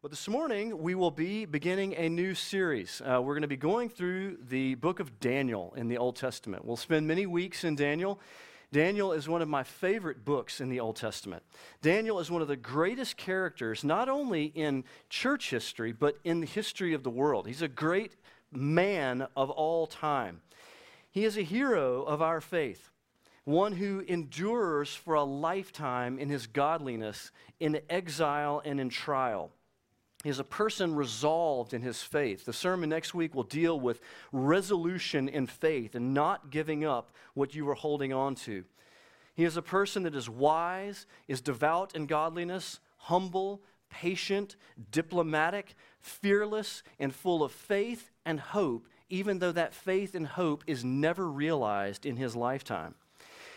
But this morning, we will be beginning a new series. Uh, we're going to be going through the book of Daniel in the Old Testament. We'll spend many weeks in Daniel. Daniel is one of my favorite books in the Old Testament. Daniel is one of the greatest characters, not only in church history, but in the history of the world. He's a great man of all time. He is a hero of our faith one who endures for a lifetime in his godliness, in exile and in trial is a person resolved in his faith. The sermon next week will deal with resolution in faith and not giving up what you were holding on to. He is a person that is wise, is devout in godliness, humble, patient, diplomatic, fearless, and full of faith and hope, even though that faith and hope is never realized in his lifetime.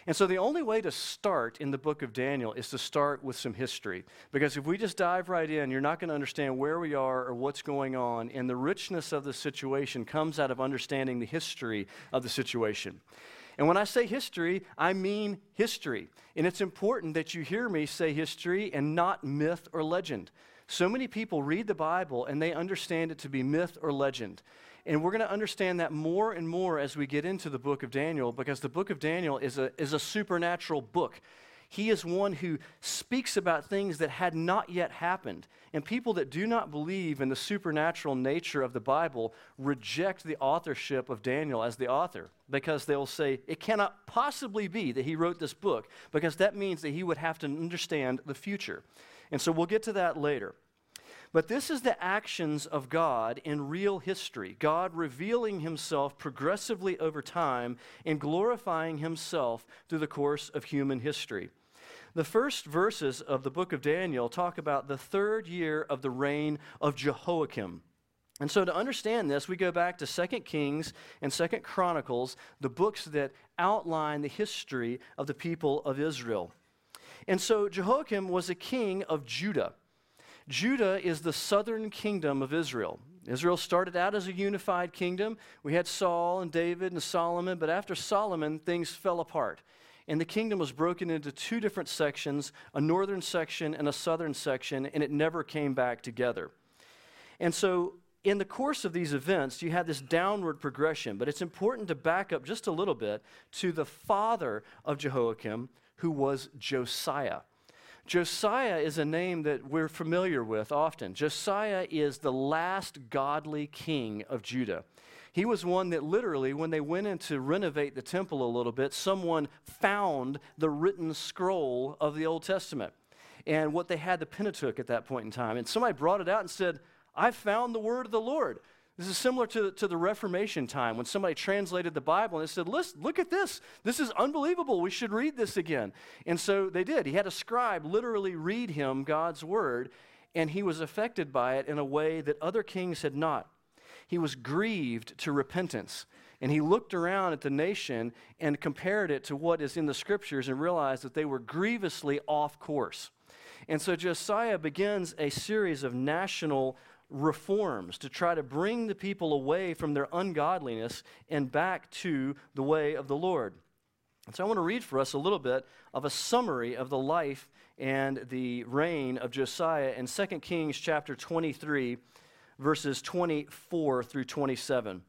And so the only way to start in the book of Daniel is to start with some history. Because if we just dive right in, you're not going to understand where we are or what's going on. And the richness of the situation comes out of understanding the history of the situation. And when I say history, I mean history. And it's important that you hear me say history and not myth or legend. So many people read the Bible and they understand it to be myth or legend. And we're going to understand that more and more as we get into the book of Daniel because the book of Daniel is a, is a supernatural book. He is one who speaks about things that had not yet happened. And people that do not believe in the supernatural nature of the Bible reject the authorship of Daniel as the author because they'll say, it cannot possibly be that he wrote this book because that means that he would have to understand the future. And so we'll get to that later. But this is the actions of God in real history God revealing himself progressively over time and glorifying himself through the course of human history. The first verses of the book of Daniel talk about the third year of the reign of Jehoiakim. And so to understand this, we go back to 2 Kings and 2 Chronicles, the books that outline the history of the people of Israel. And so Jehoiakim was a king of Judah. Judah is the southern kingdom of Israel. Israel started out as a unified kingdom. We had Saul and David and Solomon, but after Solomon, things fell apart. And the kingdom was broken into two different sections a northern section and a southern section, and it never came back together. And so, in the course of these events, you had this downward progression, but it's important to back up just a little bit to the father of Jehoiakim, who was Josiah. Josiah is a name that we're familiar with often. Josiah is the last godly king of Judah. He was one that literally, when they went in to renovate the temple a little bit, someone found the written scroll of the Old Testament and what they had, the Pentateuch at that point in time. And somebody brought it out and said, I found the word of the Lord. This is similar to, to the Reformation time when somebody translated the Bible and they said, Listen, look at this. This is unbelievable. We should read this again. And so they did. He had a scribe literally read him God's word, and he was affected by it in a way that other kings had not. He was grieved to repentance. And he looked around at the nation and compared it to what is in the scriptures and realized that they were grievously off course. And so Josiah begins a series of national reforms to try to bring the people away from their ungodliness and back to the way of the Lord. And so I want to read for us a little bit of a summary of the life and the reign of Josiah in 2 Kings chapter 23 verses 24 through 27.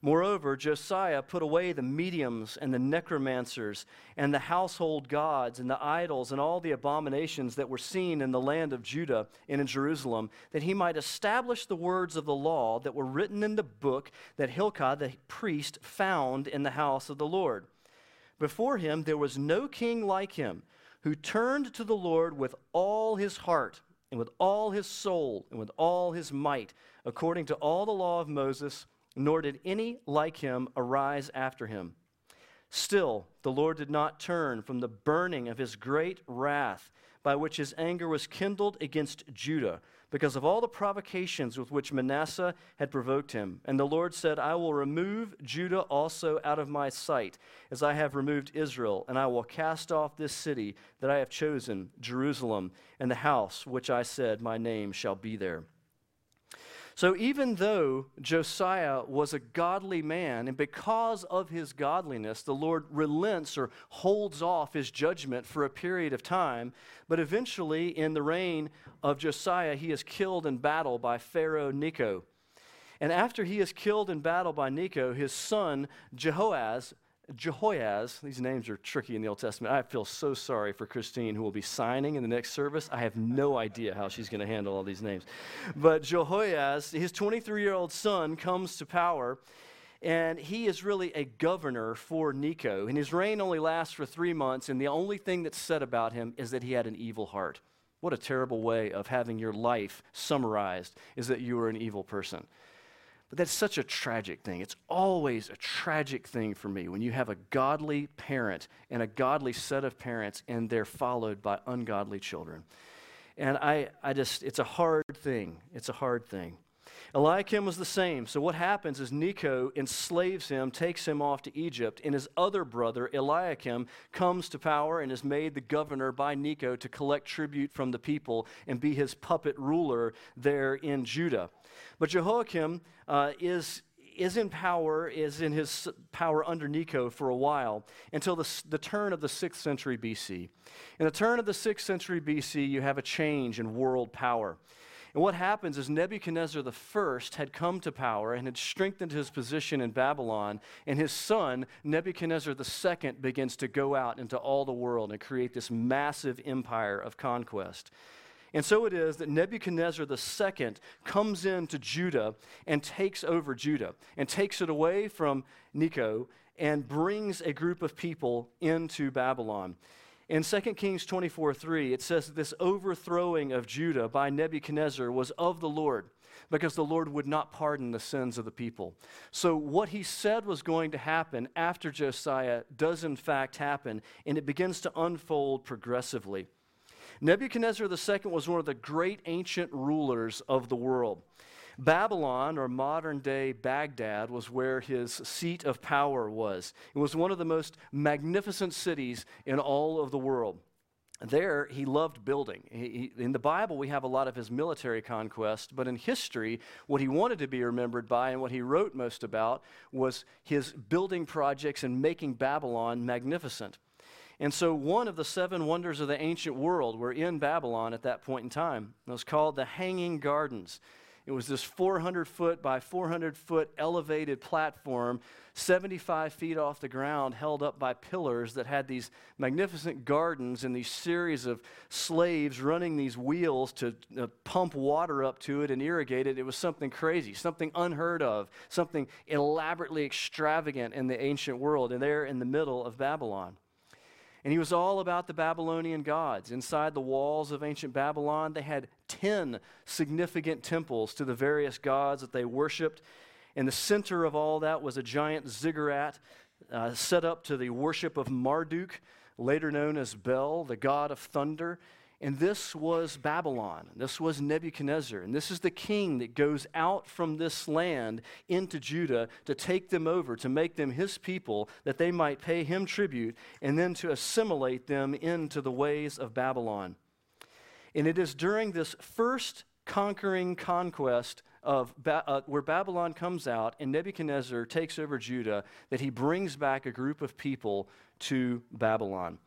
Moreover, Josiah put away the mediums and the necromancers and the household gods and the idols and all the abominations that were seen in the land of Judah and in Jerusalem, that he might establish the words of the law that were written in the book that Hilkiah the priest found in the house of the Lord. Before him there was no king like him who turned to the Lord with all his heart and with all his soul and with all his might, according to all the law of Moses nor did any like him arise after him. Still, the Lord did not turn from the burning of his great wrath, by which his anger was kindled against Judah, because of all the provocations with which Manasseh had provoked him. And the Lord said, I will remove Judah also out of my sight, as I have removed Israel, and I will cast off this city that I have chosen, Jerusalem, and the house which I said, My name shall be there. So, even though Josiah was a godly man, and because of his godliness, the Lord relents or holds off his judgment for a period of time, but eventually, in the reign of Josiah, he is killed in battle by Pharaoh Necho. And after he is killed in battle by Necho, his son Jehoaz Jehoiaz, these names are tricky in the Old Testament. I feel so sorry for Christine, who will be signing in the next service. I have no idea how she's going to handle all these names. But Jehoiaz, his 23 year old son, comes to power, and he is really a governor for Necho. And his reign only lasts for three months, and the only thing that's said about him is that he had an evil heart. What a terrible way of having your life summarized is that you were an evil person. But that's such a tragic thing. It's always a tragic thing for me when you have a godly parent and a godly set of parents and they're followed by ungodly children. And I, I just, it's a hard thing. It's a hard thing. Eliakim was the same. So what happens is Necho enslaves him, takes him off to Egypt, and his other brother, Eliakim, comes to power and is made the governor by Necho to collect tribute from the people and be his puppet ruler there in Judah. But Jehoiakim uh, is is in power, is in his power under Necho for a while until the, the turn of the 6th century BC. In the turn of the 6th century BC, you have a change in world power. And what happens is Nebuchadnezzar I had come to power and had strengthened his position in Babylon, and his son, Nebuchadnezzar II, begins to go out into all the world and create this massive empire of conquest. And so it is that Nebuchadnezzar II comes into Judah and takes over Judah and takes it away from Necho and brings a group of people into Babylon. In 2 Kings 24 3, it says this overthrowing of Judah by Nebuchadnezzar was of the Lord because the Lord would not pardon the sins of the people. So, what he said was going to happen after Josiah does in fact happen, and it begins to unfold progressively. Nebuchadnezzar II was one of the great ancient rulers of the world. Babylon, or modern day Baghdad, was where his seat of power was. It was one of the most magnificent cities in all of the world. There, he loved building. He, in the Bible, we have a lot of his military conquest, but in history, what he wanted to be remembered by and what he wrote most about was his building projects and making Babylon magnificent. And so, one of the seven wonders of the ancient world were in Babylon at that point in time. It was called the Hanging Gardens. It was this 400 foot by 400 foot elevated platform, 75 feet off the ground, held up by pillars that had these magnificent gardens and these series of slaves running these wheels to uh, pump water up to it and irrigate it. It was something crazy, something unheard of, something elaborately extravagant in the ancient world, and there in the middle of Babylon. And he was all about the Babylonian gods. Inside the walls of ancient Babylon, they had 10 significant temples to the various gods that they worshiped. In the center of all that was a giant ziggurat uh, set up to the worship of Marduk, later known as Bel, the god of thunder. And this was Babylon. This was Nebuchadnezzar. And this is the king that goes out from this land into Judah to take them over, to make them his people, that they might pay him tribute, and then to assimilate them into the ways of Babylon. And it is during this first conquering conquest of ba- uh, where Babylon comes out and Nebuchadnezzar takes over Judah that he brings back a group of people to Babylon.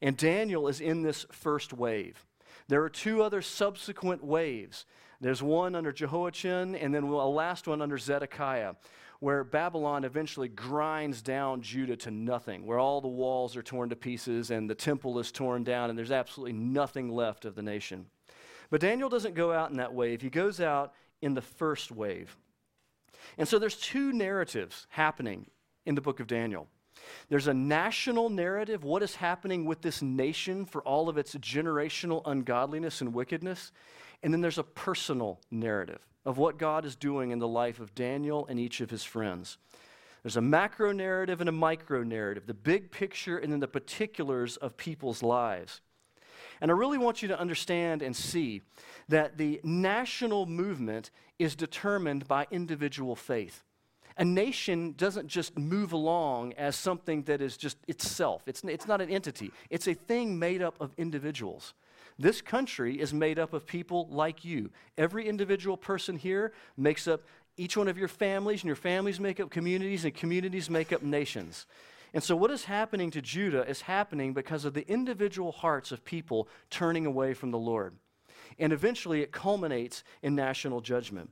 And Daniel is in this first wave. There are two other subsequent waves. There's one under Jehoiachin, and then a last one under Zedekiah, where Babylon eventually grinds down Judah to nothing, where all the walls are torn to pieces and the temple is torn down, and there's absolutely nothing left of the nation. But Daniel doesn't go out in that wave, he goes out in the first wave. And so there's two narratives happening in the book of Daniel. There's a national narrative, what is happening with this nation for all of its generational ungodliness and wickedness. And then there's a personal narrative of what God is doing in the life of Daniel and each of his friends. There's a macro narrative and a micro narrative, the big picture and then the particulars of people's lives. And I really want you to understand and see that the national movement is determined by individual faith a nation doesn't just move along as something that is just itself. It's, it's not an entity, it's a thing made up of individuals. This country is made up of people like you. Every individual person here makes up each one of your families, and your families make up communities, and communities make up nations. And so, what is happening to Judah is happening because of the individual hearts of people turning away from the Lord. And eventually, it culminates in national judgment.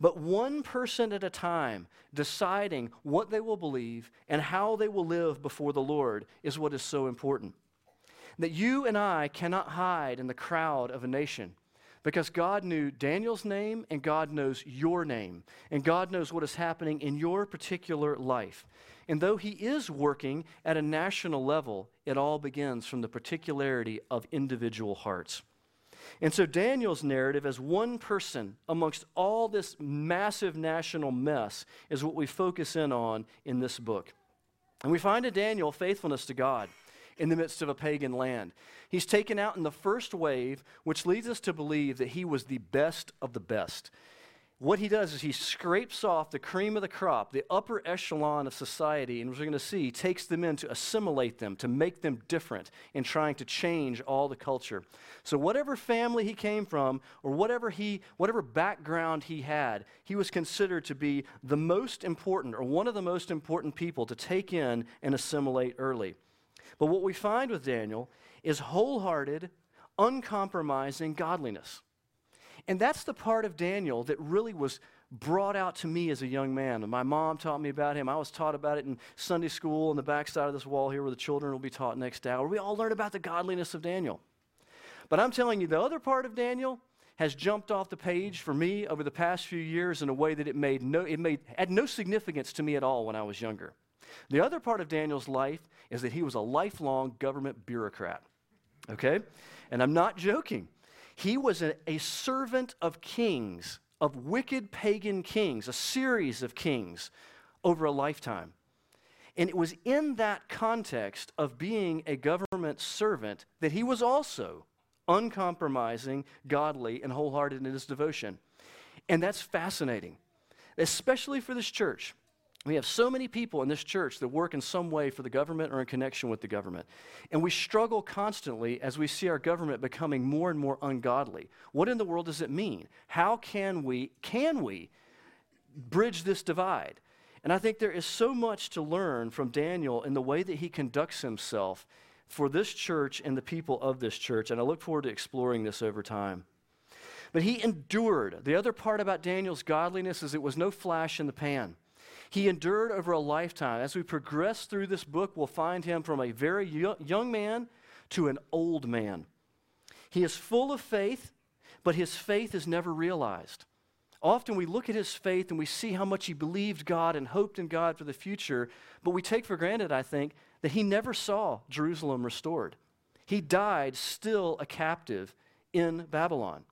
But one person at a time deciding what they will believe and how they will live before the Lord is what is so important. That you and I cannot hide in the crowd of a nation because God knew Daniel's name and God knows your name and God knows what is happening in your particular life. And though He is working at a national level, it all begins from the particularity of individual hearts. And so Daniel's narrative as one person amongst all this massive national mess is what we focus in on in this book. And we find in Daniel faithfulness to God in the midst of a pagan land. He's taken out in the first wave, which leads us to believe that he was the best of the best what he does is he scrapes off the cream of the crop, the upper echelon of society, and as we're going to see, takes them in to assimilate them, to make them different in trying to change all the culture. So whatever family he came from, or whatever he, whatever background he had, he was considered to be the most important, or one of the most important people to take in and assimilate early. But what we find with Daniel is wholehearted, uncompromising godliness. And that's the part of Daniel that really was brought out to me as a young man. And my mom taught me about him. I was taught about it in Sunday school on the backside of this wall here where the children will be taught next hour. We all learn about the godliness of Daniel. But I'm telling you, the other part of Daniel has jumped off the page for me over the past few years in a way that it made no, it made, had no significance to me at all when I was younger. The other part of Daniel's life is that he was a lifelong government bureaucrat. Okay? And I'm not joking. He was a, a servant of kings, of wicked pagan kings, a series of kings over a lifetime. And it was in that context of being a government servant that he was also uncompromising, godly, and wholehearted in his devotion. And that's fascinating, especially for this church. We have so many people in this church that work in some way for the government or in connection with the government. And we struggle constantly as we see our government becoming more and more ungodly. What in the world does it mean? How can we can we bridge this divide? And I think there is so much to learn from Daniel in the way that he conducts himself for this church and the people of this church, and I look forward to exploring this over time. But he endured. The other part about Daniel's godliness is it was no flash in the pan. He endured over a lifetime. As we progress through this book, we'll find him from a very young man to an old man. He is full of faith, but his faith is never realized. Often we look at his faith and we see how much he believed God and hoped in God for the future, but we take for granted, I think, that he never saw Jerusalem restored. He died still a captive in Babylon.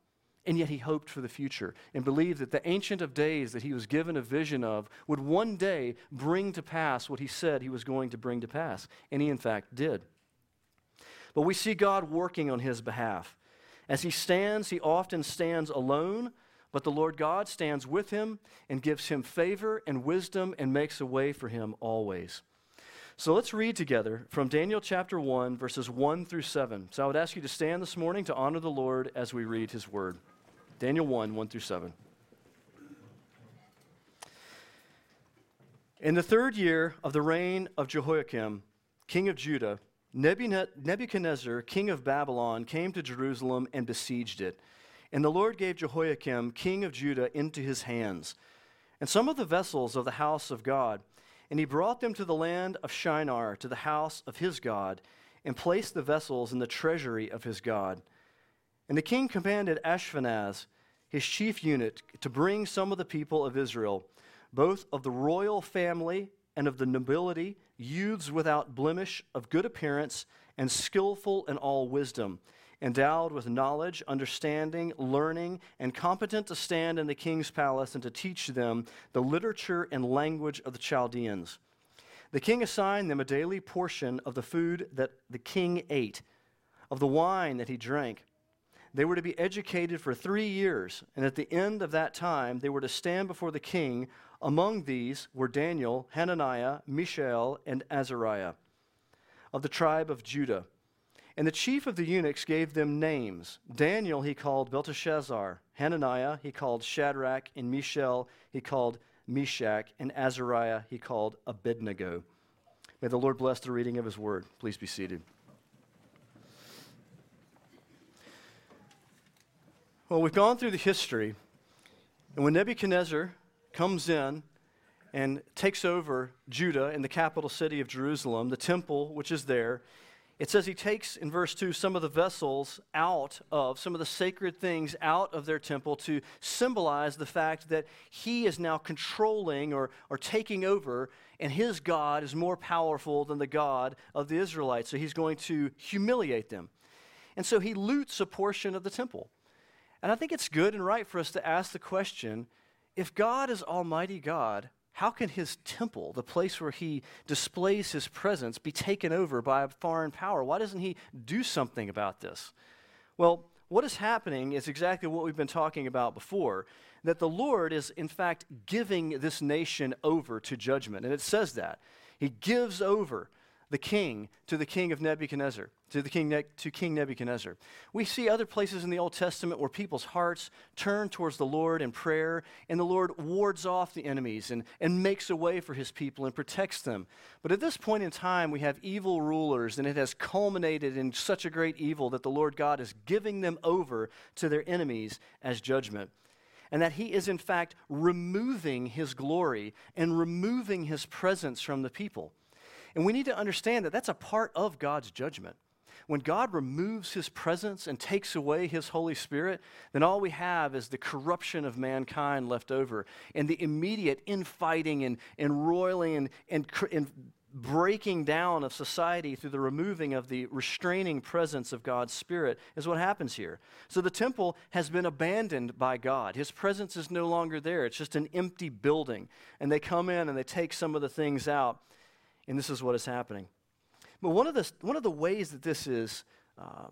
And yet he hoped for the future and believed that the Ancient of Days that he was given a vision of would one day bring to pass what he said he was going to bring to pass. And he, in fact, did. But we see God working on his behalf. As he stands, he often stands alone, but the Lord God stands with him and gives him favor and wisdom and makes a way for him always. So let's read together from Daniel chapter 1, verses 1 through 7. So I would ask you to stand this morning to honor the Lord as we read his word. Daniel 1 1 through 7. In the third year of the reign of Jehoiakim, king of Judah, Nebuchadnezzar, king of Babylon, came to Jerusalem and besieged it. And the Lord gave Jehoiakim, king of Judah, into his hands, and some of the vessels of the house of God. And he brought them to the land of Shinar, to the house of his God, and placed the vessels in the treasury of his God. And the king commanded Ashpenaz, his chief eunuch, to bring some of the people of Israel, both of the royal family and of the nobility, youths without blemish, of good appearance, and skillful in all wisdom, endowed with knowledge, understanding, learning, and competent to stand in the king's palace and to teach them the literature and language of the Chaldeans. The king assigned them a daily portion of the food that the king ate, of the wine that he drank they were to be educated for three years, and at the end of that time, they were to stand before the king. Among these were Daniel, Hananiah, Mishael, and Azariah of the tribe of Judah. And the chief of the eunuchs gave them names. Daniel he called Belteshazzar, Hananiah he called Shadrach, and Mishael he called Meshach, and Azariah he called Abednego. May the Lord bless the reading of his word. Please be seated. Well, we've gone through the history, and when Nebuchadnezzar comes in and takes over Judah in the capital city of Jerusalem, the temple which is there, it says he takes in verse 2 some of the vessels out of, some of the sacred things out of their temple to symbolize the fact that he is now controlling or, or taking over, and his God is more powerful than the God of the Israelites. So he's going to humiliate them. And so he loots a portion of the temple. And I think it's good and right for us to ask the question if God is Almighty God, how can his temple, the place where he displays his presence, be taken over by a foreign power? Why doesn't he do something about this? Well, what is happening is exactly what we've been talking about before that the Lord is, in fact, giving this nation over to judgment. And it says that. He gives over the king to the king of Nebuchadnezzar, to the king ne- to King Nebuchadnezzar. We see other places in the Old Testament where people's hearts turn towards the Lord in prayer, and the Lord wards off the enemies and, and makes a way for his people and protects them. But at this point in time, we have evil rulers, and it has culminated in such a great evil that the Lord God is giving them over to their enemies as judgment and that he is in fact removing his glory and removing his presence from the people. And we need to understand that that's a part of God's judgment. When God removes his presence and takes away his Holy Spirit, then all we have is the corruption of mankind left over and the immediate infighting and, and roiling and, and, and breaking down of society through the removing of the restraining presence of God's Spirit is what happens here. So the temple has been abandoned by God. His presence is no longer there, it's just an empty building. And they come in and they take some of the things out and this is what is happening. But one of the, one of the ways that this is uh,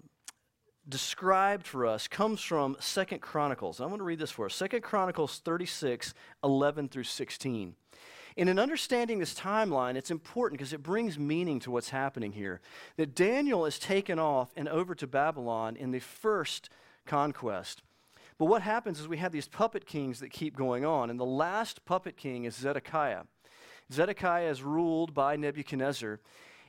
described for us comes from Second Chronicles. I want to read this for us. Second Chronicles 36, 11 through 16. And in understanding this timeline, it's important because it brings meaning to what's happening here. That Daniel is taken off and over to Babylon in the first conquest. But what happens is we have these puppet kings that keep going on. And the last puppet king is Zedekiah. Zedekiah is ruled by Nebuchadnezzar.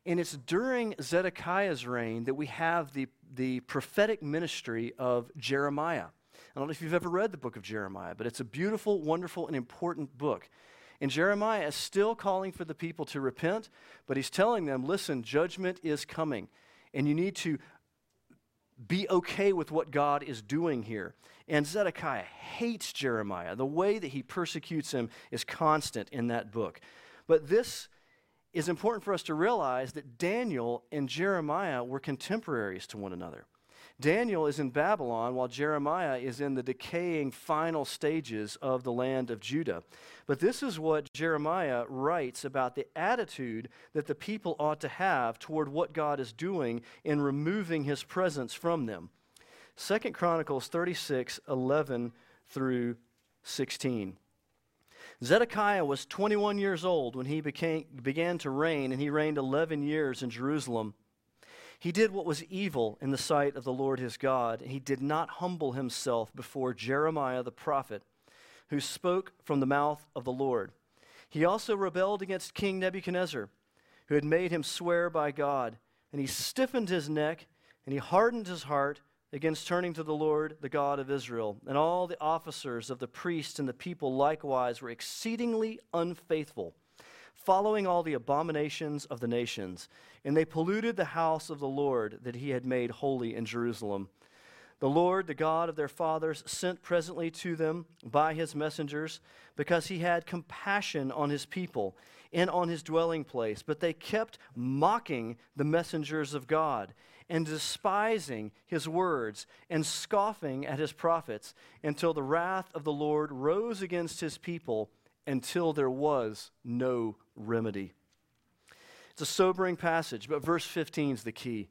And it's during Zedekiah's reign that we have the, the prophetic ministry of Jeremiah. I don't know if you've ever read the book of Jeremiah, but it's a beautiful, wonderful, and important book. And Jeremiah is still calling for the people to repent, but he's telling them, listen, judgment is coming, and you need to be okay with what God is doing here. And Zedekiah hates Jeremiah. The way that he persecutes him is constant in that book. But this is important for us to realize that Daniel and Jeremiah were contemporaries to one another. Daniel is in Babylon while Jeremiah is in the decaying final stages of the land of Judah. But this is what Jeremiah writes about the attitude that the people ought to have toward what God is doing in removing his presence from them. 2 Chronicles 36 11 through 16. Zedekiah was 21 years old when he became, began to reign, and he reigned 11 years in Jerusalem. He did what was evil in the sight of the Lord his God. And he did not humble himself before Jeremiah the prophet, who spoke from the mouth of the Lord. He also rebelled against King Nebuchadnezzar, who had made him swear by God. And he stiffened his neck, and he hardened his heart against turning to the Lord, the God of Israel. And all the officers of the priests and the people likewise were exceedingly unfaithful, following all the abominations of the nations. And they polluted the house of the Lord that he had made holy in Jerusalem. The Lord, the God of their fathers, sent presently to them by his messengers, because he had compassion on his people and on his dwelling place. But they kept mocking the messengers of God and despising his words and scoffing at his prophets until the wrath of the Lord rose against his people until there was no remedy. It's a sobering passage, but verse 15 is the key.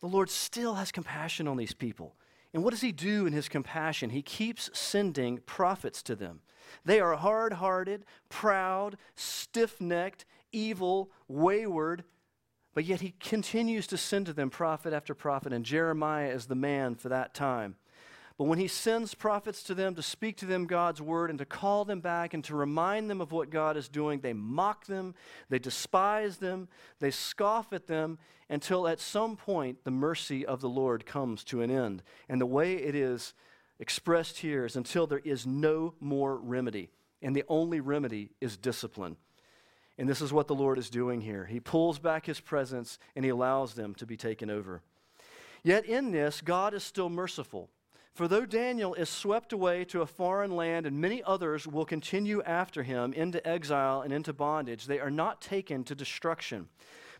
The Lord still has compassion on these people. And what does he do in his compassion? He keeps sending prophets to them. They are hard hearted, proud, stiff necked, evil, wayward, But yet he continues to send to them prophet after prophet, and Jeremiah is the man for that time. But when he sends prophets to them to speak to them God's word and to call them back and to remind them of what God is doing, they mock them, they despise them, they scoff at them until at some point the mercy of the Lord comes to an end. And the way it is expressed here is until there is no more remedy. And the only remedy is discipline. And this is what the Lord is doing here. He pulls back his presence and he allows them to be taken over. Yet in this, God is still merciful. For though Daniel is swept away to a foreign land and many others will continue after him into exile and into bondage, they are not taken to destruction,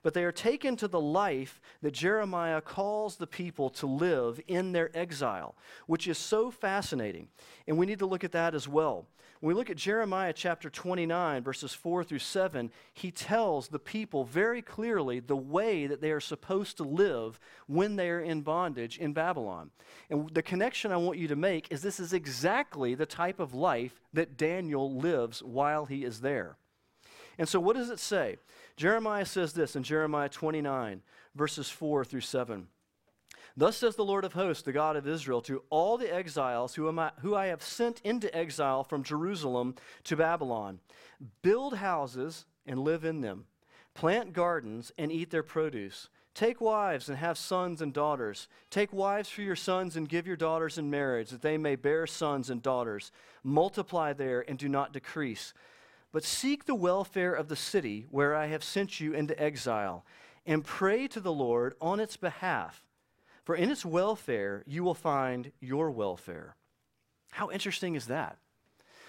but they are taken to the life that Jeremiah calls the people to live in their exile, which is so fascinating. And we need to look at that as well. When we look at Jeremiah chapter 29, verses 4 through 7, he tells the people very clearly the way that they are supposed to live when they are in bondage in Babylon. And the connection I want you to make is this is exactly the type of life that Daniel lives while he is there. And so, what does it say? Jeremiah says this in Jeremiah 29, verses 4 through 7. Thus says the Lord of hosts, the God of Israel, to all the exiles who, I, who I have sent into exile from Jerusalem to Babylon build houses and live in them, plant gardens and eat their produce. Take wives and have sons and daughters. Take wives for your sons and give your daughters in marriage, that they may bear sons and daughters. Multiply there and do not decrease. But seek the welfare of the city where I have sent you into exile, and pray to the Lord on its behalf for in its welfare, you will find your welfare. How interesting is that?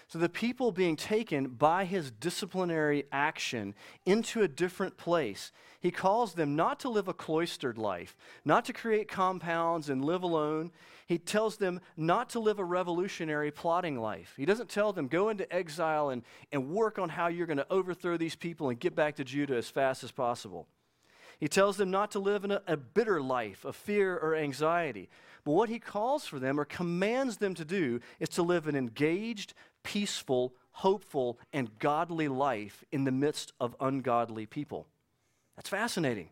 So, the people being taken by his disciplinary action into a different place, he calls them not to live a cloistered life, not to create compounds and live alone. He tells them not to live a revolutionary plotting life. He doesn't tell them, go into exile and, and work on how you're going to overthrow these people and get back to Judah as fast as possible. He tells them not to live in a, a, bitter life of fear or anxiety. But what he calls for them or commands them to do is to live an engaged, peaceful, hopeful, and godly life in the midst of ungodly people. That's fascinating.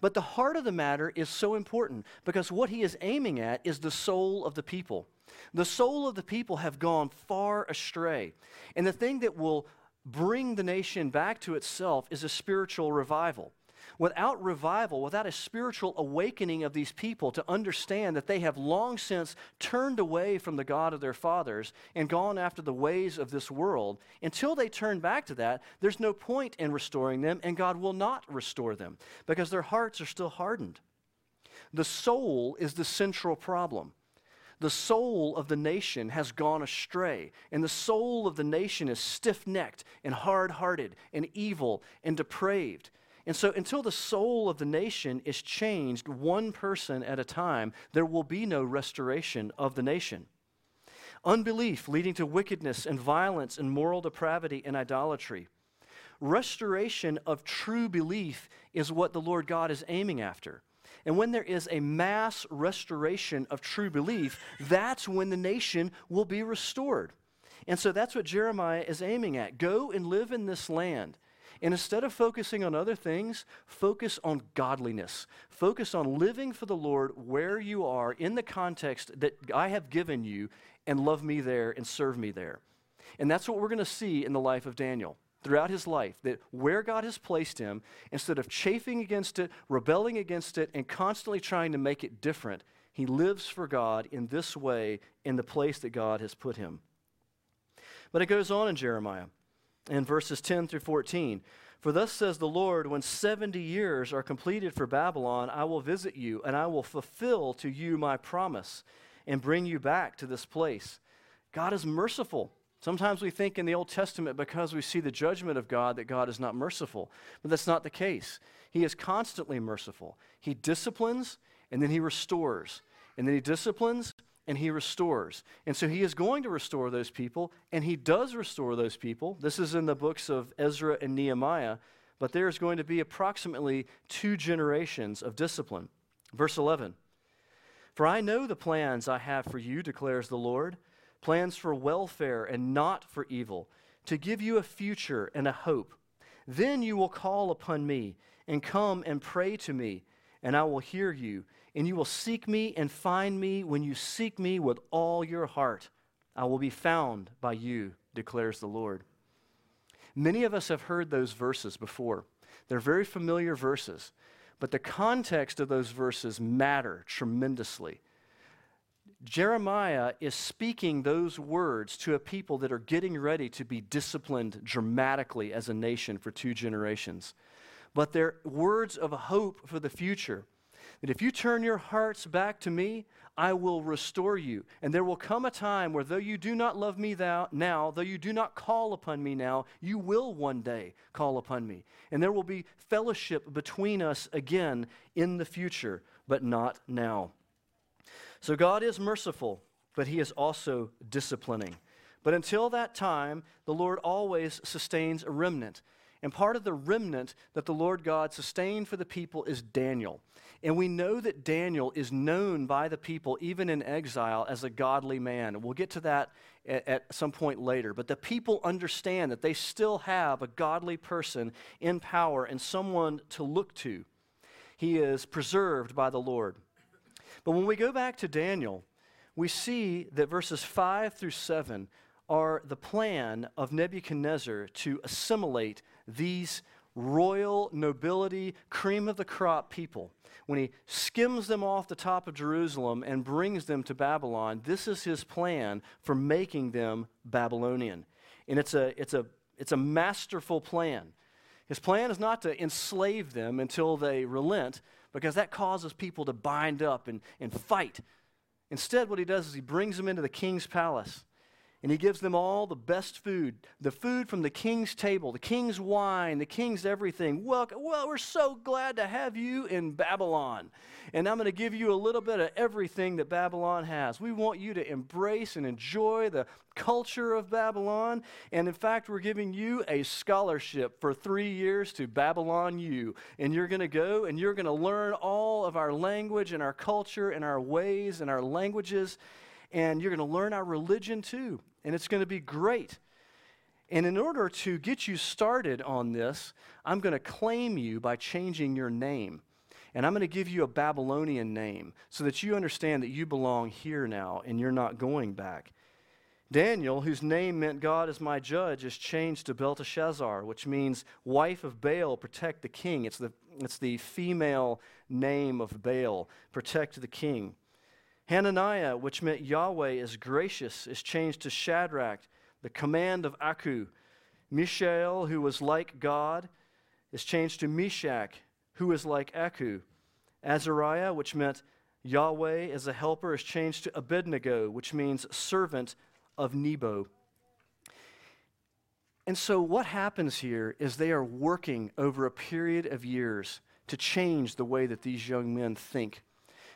But the heart of the matter is so important because what he is aiming at is the soul of the people. The soul of the people have gone far astray. And the thing that will bring the nation back to itself is a spiritual revival. Without revival, without a spiritual awakening of these people to understand that they have long since turned away from the God of their fathers and gone after the ways of this world, until they turn back to that, there's no point in restoring them, and God will not restore them because their hearts are still hardened. The soul is the central problem the soul of the nation has gone astray, and the soul of the nation is stiff necked and hard hearted and evil and depraved. And so, until the soul of the nation is changed one person at a time, there will be no restoration of the nation. Unbelief leading to wickedness and violence and moral depravity and idolatry. Restoration of true belief is what the Lord God is aiming after. And when there is a mass restoration of true belief, that's when the nation will be restored. And so that's what Jeremiah is aiming at. Go and live in this land. And instead of focusing on other things, focus on godliness. Focus on living for the Lord where you are in the context that I have given you and love me there and serve me there. And that's what we're going to see in the life of Daniel throughout his life that where God has placed him, instead of chafing against it, rebelling against it, and constantly trying to make it different, he lives for God in this way in the place that God has put him. But it goes on in Jeremiah in verses 10 through 14. For thus says the Lord, when 70 years are completed for Babylon, I will visit you, and I will fulfill to you my promise and bring you back to this place. God is merciful. Sometimes we think in the Old Testament, because we see the judgment of God, that God is not merciful. But that's not the case. He is constantly merciful. He disciplines, and then he restores. And then he disciplines, and he restores. And so he is going to restore those people, and he does restore those people. This is in the books of Ezra and Nehemiah, but there is going to be approximately two generations of discipline. Verse 11 For I know the plans I have for you, declares the Lord plans for welfare and not for evil, to give you a future and a hope. Then you will call upon me and come and pray to me, and I will hear you. And you will seek me and find me when you seek me with all your heart. I will be found by you, declares the Lord. Many of us have heard those verses before. They're very familiar verses, but the context of those verses matter tremendously. Jeremiah is speaking those words to a people that are getting ready to be disciplined dramatically as a nation for two generations. But they're words of hope for the future. That if you turn your hearts back to me, I will restore you. And there will come a time where, though you do not love me thou, now, though you do not call upon me now, you will one day call upon me. And there will be fellowship between us again in the future, but not now. So God is merciful, but he is also disciplining. But until that time, the Lord always sustains a remnant. And part of the remnant that the Lord God sustained for the people is Daniel. And we know that Daniel is known by the people, even in exile, as a godly man. We'll get to that at, at, some point later. But the people understand that they still have a godly person in power and someone to look to. He is preserved by the Lord. But when we go back to Daniel, we see that verses 5 through 7 are the plan of Nebuchadnezzar to assimilate these royal nobility, cream of the crop people. When he skims them off the top of Jerusalem and brings them to Babylon, this is his plan for making them Babylonian. And it's a, it's a, it's a masterful plan. His plan is not to enslave them until they relent, because that causes people to bind up and, and fight. Instead, what he does is he brings them into the king's palace and he gives them all the best food the food from the king's table, the king's wine, the king's everything. Well, well, we're so glad to have you in Babylon. And I'm going to give you a little bit of everything that Babylon has. We want you to embrace and enjoy the culture of Babylon. And in fact, we're giving you a scholarship for three years to Babylon U. And you're going to go and you're going to learn all of our language and our culture and our ways and our languages. And you're going to learn our religion too and it's going to be great. And in order to get you started on this, I'm going to claim you by changing your name. And I'm going to give you a Babylonian name so that you understand that you belong here now and you're not going back. Daniel, whose name meant God is my judge, is changed to Belteshazzar, which means wife of Baal, protect the king. It's the, it's the female name of Baal, protect the king. Hananiah, which meant Yahweh is gracious, is changed to Shadrach, the command of Aku. Mishael, who was like God, is changed to Meshach, who is like Aku. Azariah, which meant Yahweh as a helper, is changed to Abednego, which means servant of Nebo. And so, what happens here is they are working over a period of years to change the way that these young men think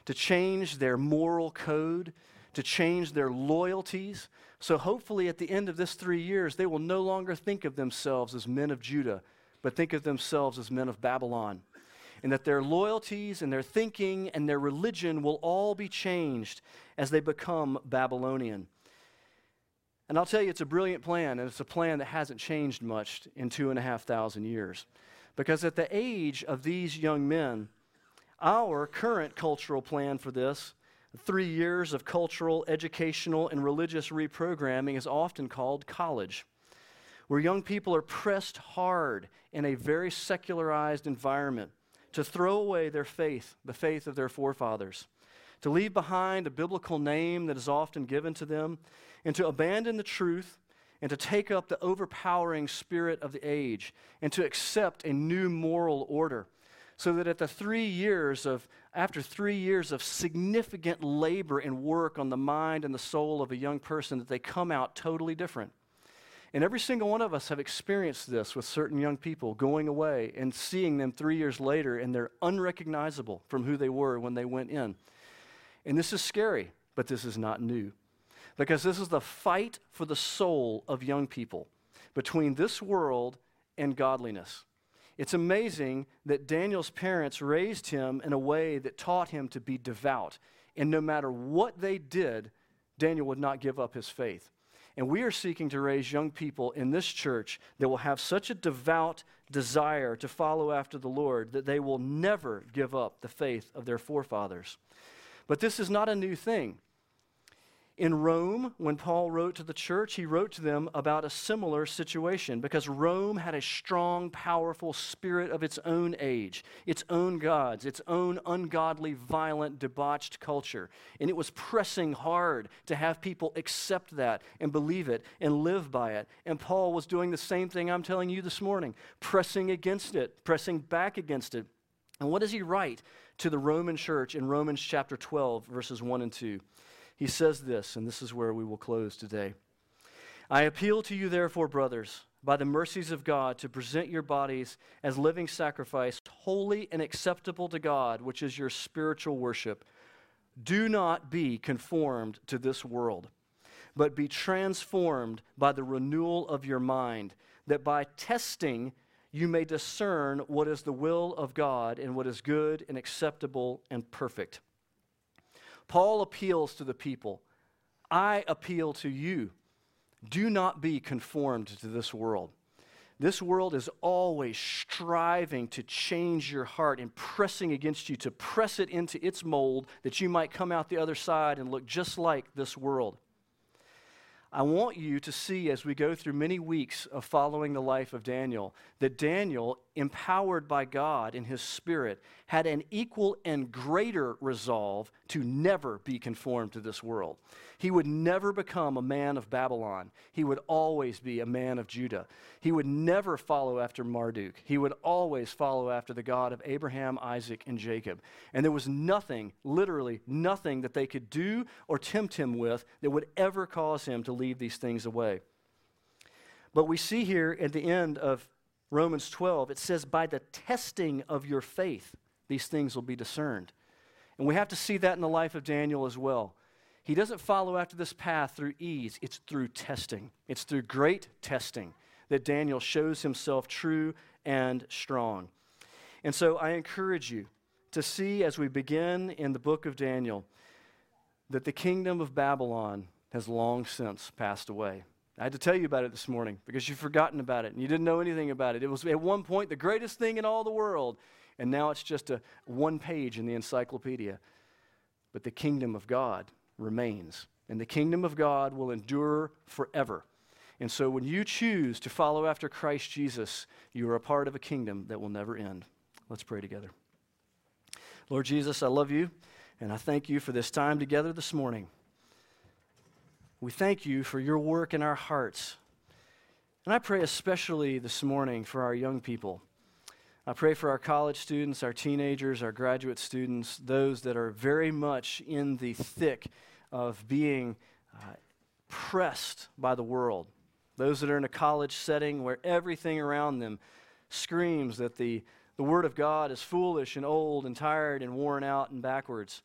to change their moral code, to change their loyalties. So, hopefully, at the end of this three years, they will no longer think of themselves as men of Judah, but think of themselves as men of Babylon. And that their loyalties and their thinking and their religion will all be changed as they become Babylonian. And I'll tell you, it's a brilliant plan, and it's a plan that hasn't changed much in two and a half thousand years. Because at the age of these young men, our current cultural plan for this, three years of cultural, educational, and religious reprogramming, is often called college, where young people are pressed hard in a very secularized environment to throw away their faith, the faith of their forefathers, to leave behind a biblical name that is often given to them, and to abandon the truth and to take up the overpowering spirit of the age and to accept a new moral order so that at the three years of after three years of significant labor and work on the mind and the soul of a young person that they come out totally different. And every single one of us have experienced this with certain young people going away and seeing them three years later and they're unrecognizable from who they were when they went in. And this is scary but this is not new. Because this is the fight for the soul of young people between this world and godliness it's amazing that Daniel's parents raised him in a way that taught him to be devout. And no matter what they did, Daniel would not give up his faith. And we are seeking to raise young people in this church that will have such a devout desire to follow after the Lord that they will never give up the faith of their forefathers. But this is not a new thing. In Rome, when Paul wrote to the church, he wrote to them about a similar situation because Rome had a strong, powerful spirit of its own age, its own gods, its own ungodly, violent, debauched culture. And it was pressing hard to have people accept that and believe it and live by it. And Paul was doing the same thing I'm telling you this morning, pressing against it, pressing back against it. And what does he write to the Roman church in Romans chapter 12, verses 1 and 2? He says this, and this is where we will close today. I appeal to you, therefore, brothers, by the mercies of God, to present your bodies as living sacrifice, holy and acceptable to God, which is your spiritual worship. Do not be conformed to this world, but be transformed by the renewal of your mind, that by testing you may discern what is the will of God and what is good and acceptable and perfect. Paul appeals to the people. I appeal to you. Do not be conformed to this world. This world is always striving to change your heart and pressing against you to press it into its mold that you might come out the other side and look just like this world. I want you to see as we go through many weeks of following the life of Daniel that Daniel, empowered by God in his spirit, had an equal and greater resolve to never be conformed to this world. He would never become a man of Babylon. He would always be a man of Judah. He would never follow after Marduk. He would always follow after the God of Abraham, Isaac, and Jacob. And there was nothing, literally nothing, that they could do or tempt him with that would ever cause him to leave these things away. But we see here at the end of Romans 12, it says, By the testing of your faith, these things will be discerned. And we have to see that in the life of Daniel as well. He doesn't follow after this path through ease, it's through testing. It's through great testing that Daniel shows himself true and strong. And so I encourage you to see as we begin in the book of Daniel that the kingdom of Babylon has long since passed away. I had to tell you about it this morning because you've forgotten about it and you didn't know anything about it. It was at one point the greatest thing in all the world, and now it's just a one page in the encyclopedia. But the kingdom of God remains, and the kingdom of God will endure forever. And so when you choose to follow after Christ Jesus, you are a part of a kingdom that will never end. Let's pray together. Lord Jesus, I love you, and I thank you for this time together this morning. We thank you for your work in our hearts. And I pray especially this morning for our young people. I pray for our college students, our teenagers, our graduate students, those that are very much in the thick of being uh, pressed by the world. Those that are in a college setting where everything around them screams that the, the Word of God is foolish and old and tired and worn out and backwards.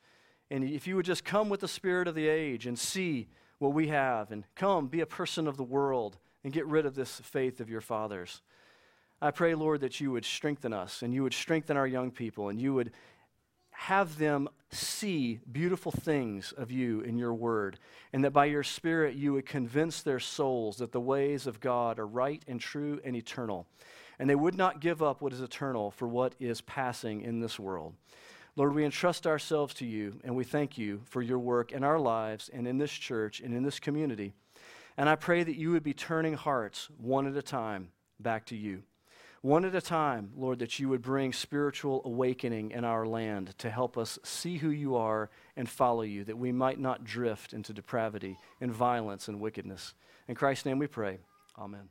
And if you would just come with the spirit of the age and see what we have, and come, be a person of the world, and get rid of this faith of your fathers. I pray, Lord, that you would strengthen us and you would strengthen our young people and you would have them see beautiful things of you in your word, and that by your Spirit you would convince their souls that the ways of God are right and true and eternal, and they would not give up what is eternal for what is passing in this world. Lord, we entrust ourselves to you, and we thank you for your work in our lives and in this church and in this community. And I pray that you would be turning hearts one at a time back to you one at a time, Lord, that you would bring spiritual awakening in our land to help us see who you are and follow you, that we might not drift into depravity and violence and wickedness. In Christ's name we pray. Amen.